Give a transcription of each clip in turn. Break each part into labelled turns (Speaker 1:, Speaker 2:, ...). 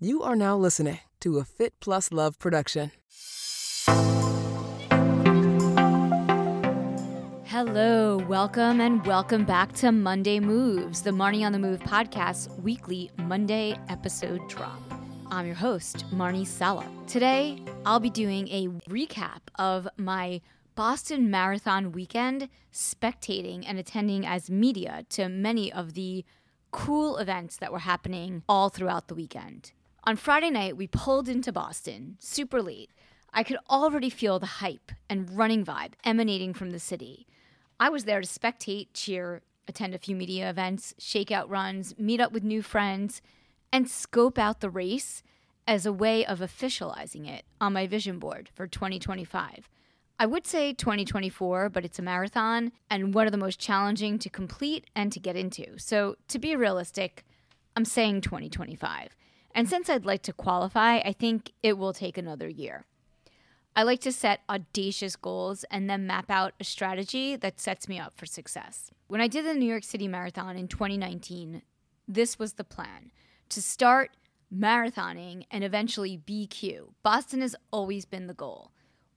Speaker 1: You are now listening to a Fit Plus Love production.
Speaker 2: Hello, welcome, and welcome back to Monday Moves, the Marni on the Move podcast weekly Monday episode drop. I'm your host, Marni Sala. Today, I'll be doing a recap of my Boston Marathon weekend, spectating and attending as media to many of the cool events that were happening all throughout the weekend. On Friday night, we pulled into Boston super late. I could already feel the hype and running vibe emanating from the city. I was there to spectate, cheer, attend a few media events, shakeout runs, meet up with new friends, and scope out the race as a way of officializing it on my vision board for 2025. I would say 2024, but it's a marathon and one of the most challenging to complete and to get into. So, to be realistic, I'm saying 2025. And since I'd like to qualify, I think it will take another year. I like to set audacious goals and then map out a strategy that sets me up for success. When I did the New York City Marathon in 2019, this was the plan to start marathoning and eventually BQ. Boston has always been the goal.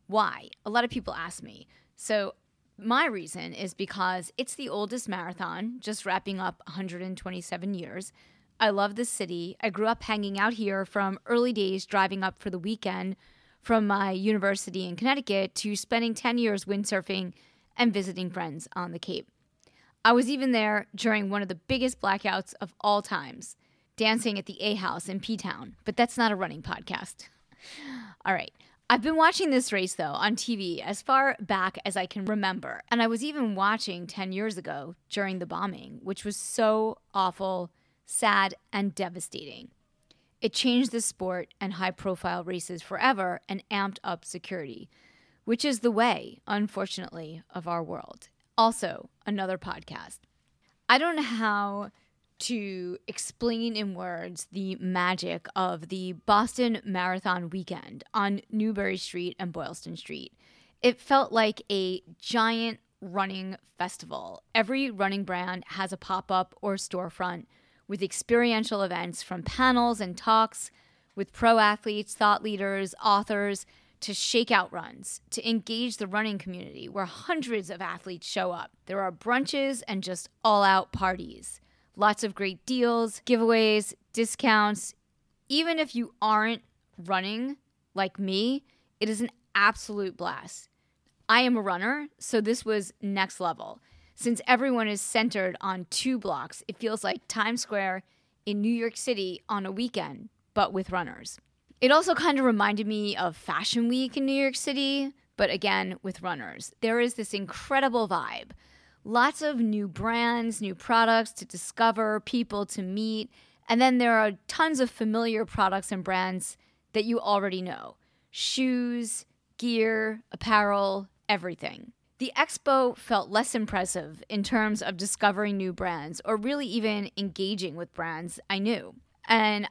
Speaker 2: Why? A lot of people ask me. So, my reason is because it's the oldest marathon, just wrapping up 127 years. I love the city. I grew up hanging out here from early days driving up for the weekend from my university in Connecticut to spending 10 years windsurfing and visiting friends on the Cape. I was even there during one of the biggest blackouts of all times, dancing at the A House in P Town, but that's not a running podcast. All right. I've been watching this race though on TV as far back as I can remember. And I was even watching 10 years ago during the bombing, which was so awful, sad, and devastating. It changed the sport and high profile races forever and amped up security, which is the way, unfortunately, of our world. Also, another podcast. I don't know how to explain in words the magic of the Boston Marathon weekend on Newbury Street and Boylston Street. It felt like a giant running festival. Every running brand has a pop up or storefront with experiential events from panels and talks with pro athletes, thought leaders, authors to shakeout runs to engage the running community where hundreds of athletes show up. There are brunches and just all out parties. Lots of great deals, giveaways, discounts. Even if you aren't running like me, it is an absolute blast. I am a runner, so this was next level. Since everyone is centered on two blocks, it feels like Times Square in New York City on a weekend, but with runners. It also kind of reminded me of Fashion Week in New York City, but again with runners. There is this incredible vibe lots of new brands, new products to discover, people to meet. And then there are tons of familiar products and brands that you already know shoes, gear, apparel, everything. The expo felt less impressive in terms of discovering new brands or really even engaging with brands I knew. And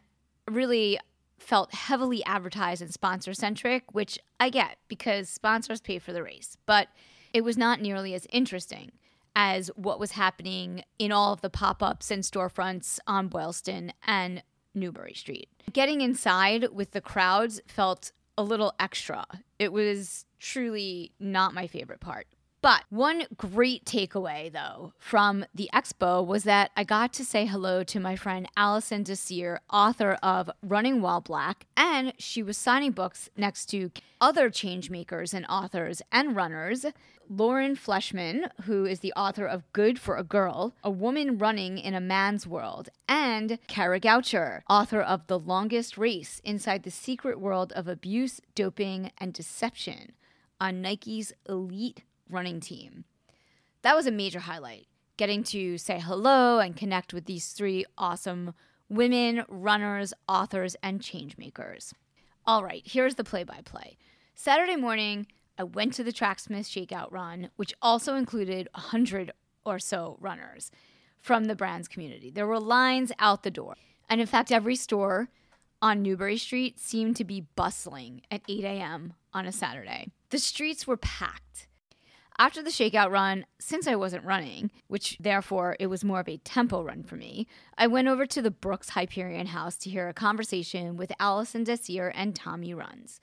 Speaker 2: really felt heavily advertised and sponsor centric, which I get because sponsors pay for the race. But it was not nearly as interesting as what was happening in all of the pop ups and storefronts on Boylston and Newbury Street. Getting inside with the crowds felt a little extra. It was truly not my favorite part. But one great takeaway, though, from the expo was that I got to say hello to my friend Alison Désir, author of Running While Black, and she was signing books next to other changemakers and authors and runners. Lauren Fleshman, who is the author of Good for a Girl, A Woman Running in a Man's World, and Kara Goucher, author of The Longest Race Inside the Secret World of Abuse, Doping, and Deception on Nike's Elite running team. That was a major highlight, getting to say hello and connect with these three awesome women, runners, authors, and changemakers. All right, here's the play by play. Saturday morning, I went to the Tracksmith Shakeout Run, which also included 100 or so runners from the brand's community. There were lines out the door. And in fact, every store on Newbury Street seemed to be bustling at 8 a.m. on a Saturday. The streets were packed. After the shakeout run, since I wasn't running, which therefore it was more of a tempo run for me, I went over to the Brooks Hyperion house to hear a conversation with Alison Désir and Tommy Runs.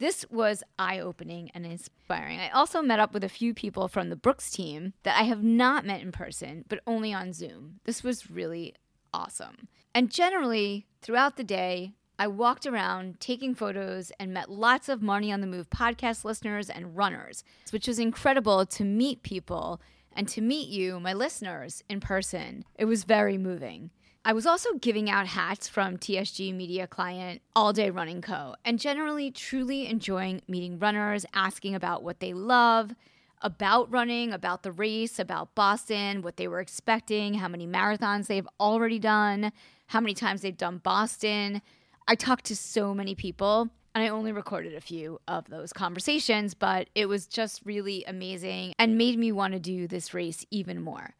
Speaker 2: This was eye opening and inspiring. I also met up with a few people from the Brooks team that I have not met in person, but only on Zoom. This was really awesome. And generally, throughout the day, I walked around taking photos and met lots of Marni on the Move podcast listeners and runners, which was incredible to meet people and to meet you, my listeners, in person. It was very moving. I was also giving out hats from TSG Media client All Day Running Co. and generally truly enjoying meeting runners, asking about what they love, about running, about the race, about Boston, what they were expecting, how many marathons they've already done, how many times they've done Boston, I talked to so many people and I only recorded a few of those conversations, but it was just really amazing and made me want to do this race even more.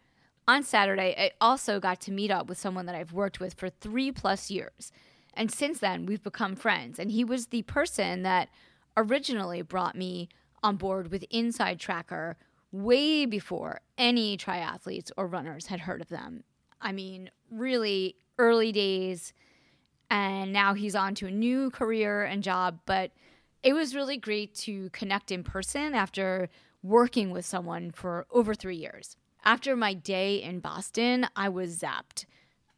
Speaker 2: On Saturday, I also got to meet up with someone that I've worked with for three plus years. And since then, we've become friends. And he was the person that originally brought me on board with InsideTracker way before any triathletes or runners had heard of them. I mean, really early days and now he's on to a new career and job. But it was really great to connect in person after working with someone for over three years. After my day in Boston, I was zapped.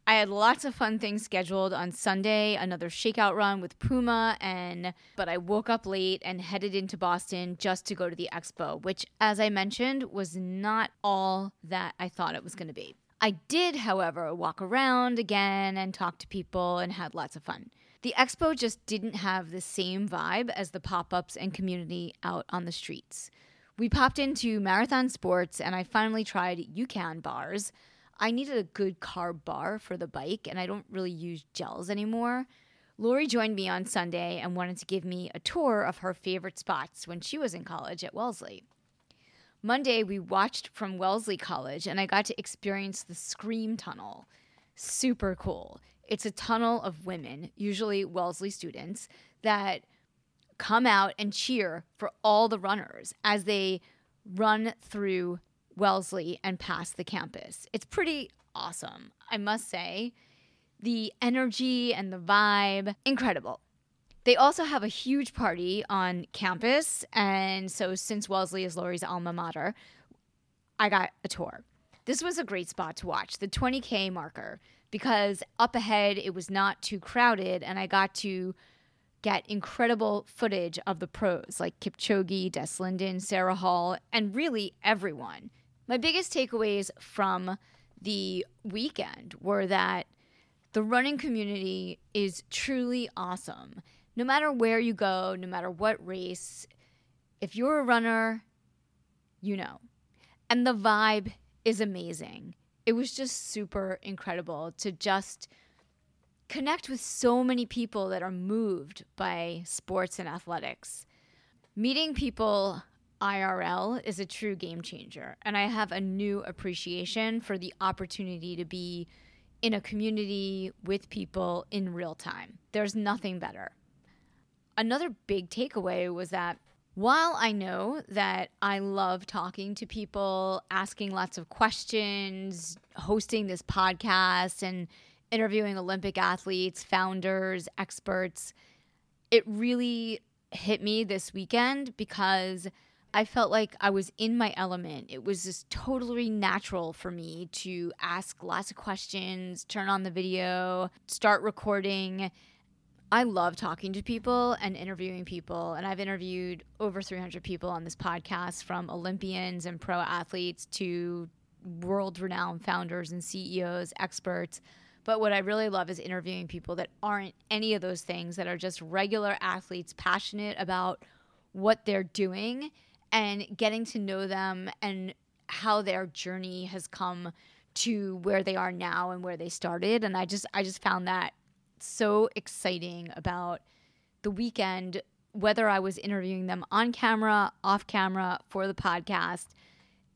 Speaker 2: I had lots of fun things scheduled on Sunday, another shakeout run with Puma, and but I woke up late and headed into Boston just to go to the expo, which as I mentioned was not all that I thought it was going to be. I did, however, walk around again and talk to people and had lots of fun. The expo just didn't have the same vibe as the pop ups and community out on the streets. We popped into Marathon Sports and I finally tried UCAN bars. I needed a good carb bar for the bike and I don't really use gels anymore. Lori joined me on Sunday and wanted to give me a tour of her favorite spots when she was in college at Wellesley. Monday, we watched from Wellesley College, and I got to experience the Scream Tunnel. Super cool. It's a tunnel of women, usually Wellesley students, that come out and cheer for all the runners as they run through Wellesley and past the campus. It's pretty awesome, I must say. The energy and the vibe, incredible. They also have a huge party on campus. And so, since Wellesley is Lori's alma mater, I got a tour. This was a great spot to watch, the 20K marker, because up ahead it was not too crowded and I got to get incredible footage of the pros like Kipchoge, Des Linden, Sarah Hall, and really everyone. My biggest takeaways from the weekend were that the running community is truly awesome no matter where you go, no matter what race, if you're a runner, you know. And the vibe is amazing. It was just super incredible to just connect with so many people that are moved by sports and athletics. Meeting people IRL is a true game changer, and I have a new appreciation for the opportunity to be in a community with people in real time. There's nothing better another big takeaway was that while I know that I love talking to people, asking lots of questions, hosting this podcast, and interviewing Olympic athletes, founders, experts, it really hit me this weekend because I felt like I was in my element. It was just totally natural for me to ask lots of questions, turn on the video, start recording, I love talking to people and interviewing people. And I've interviewed over 300 people on this podcast from Olympians and pro athletes to world renowned founders and CEOs, experts. But what I really love is interviewing people that aren't any of those things, that are just regular athletes, passionate about what they're doing and getting to know them and how their journey has come to where they are now and where they started. And I just I just found that so exciting about the weekend, whether I was interviewing them on camera, off camera, for the podcast.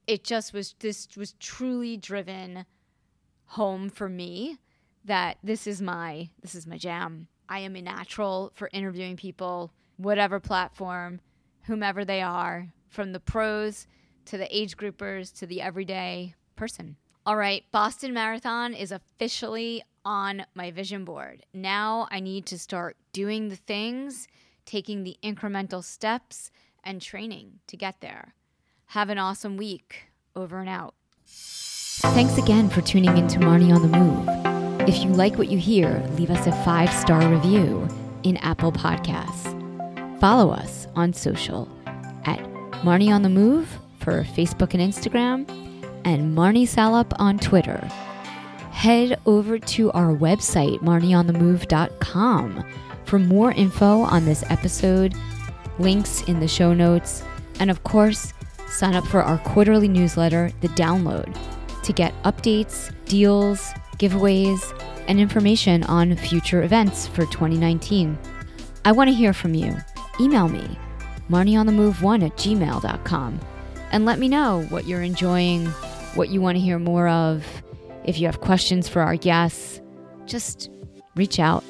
Speaker 2: It just was, this was truly driven home for me that this is my this is my jam. I am a natural for interviewing people, whatever platform, whomever they are, from the pros to the age groupers to the everyday person. All right, Boston Marathon is officially on my vision board. Now I need to start doing the things, taking the incremental steps, and training to get there. Have an awesome week. Over and out. Thanks again for tuning in to Marni on the Move. If you like what you hear, leave us a five star review in Apple Podcasts. Follow us on social at Marni on the Move for Facebook and Instagram, and Marni Salup on Twitter. Head over to our website, marnionthemove.com, for more info on this episode, links in the show notes, and of course, sign up for our quarterly newsletter, The Download, to get updates, deals, giveaways, and information on future events for 2019. I want to hear from you. Email me, marnionthemove1 at gmail.com, and let me know what you're enjoying, what you want to hear more of. If you have questions for our guests, just reach out.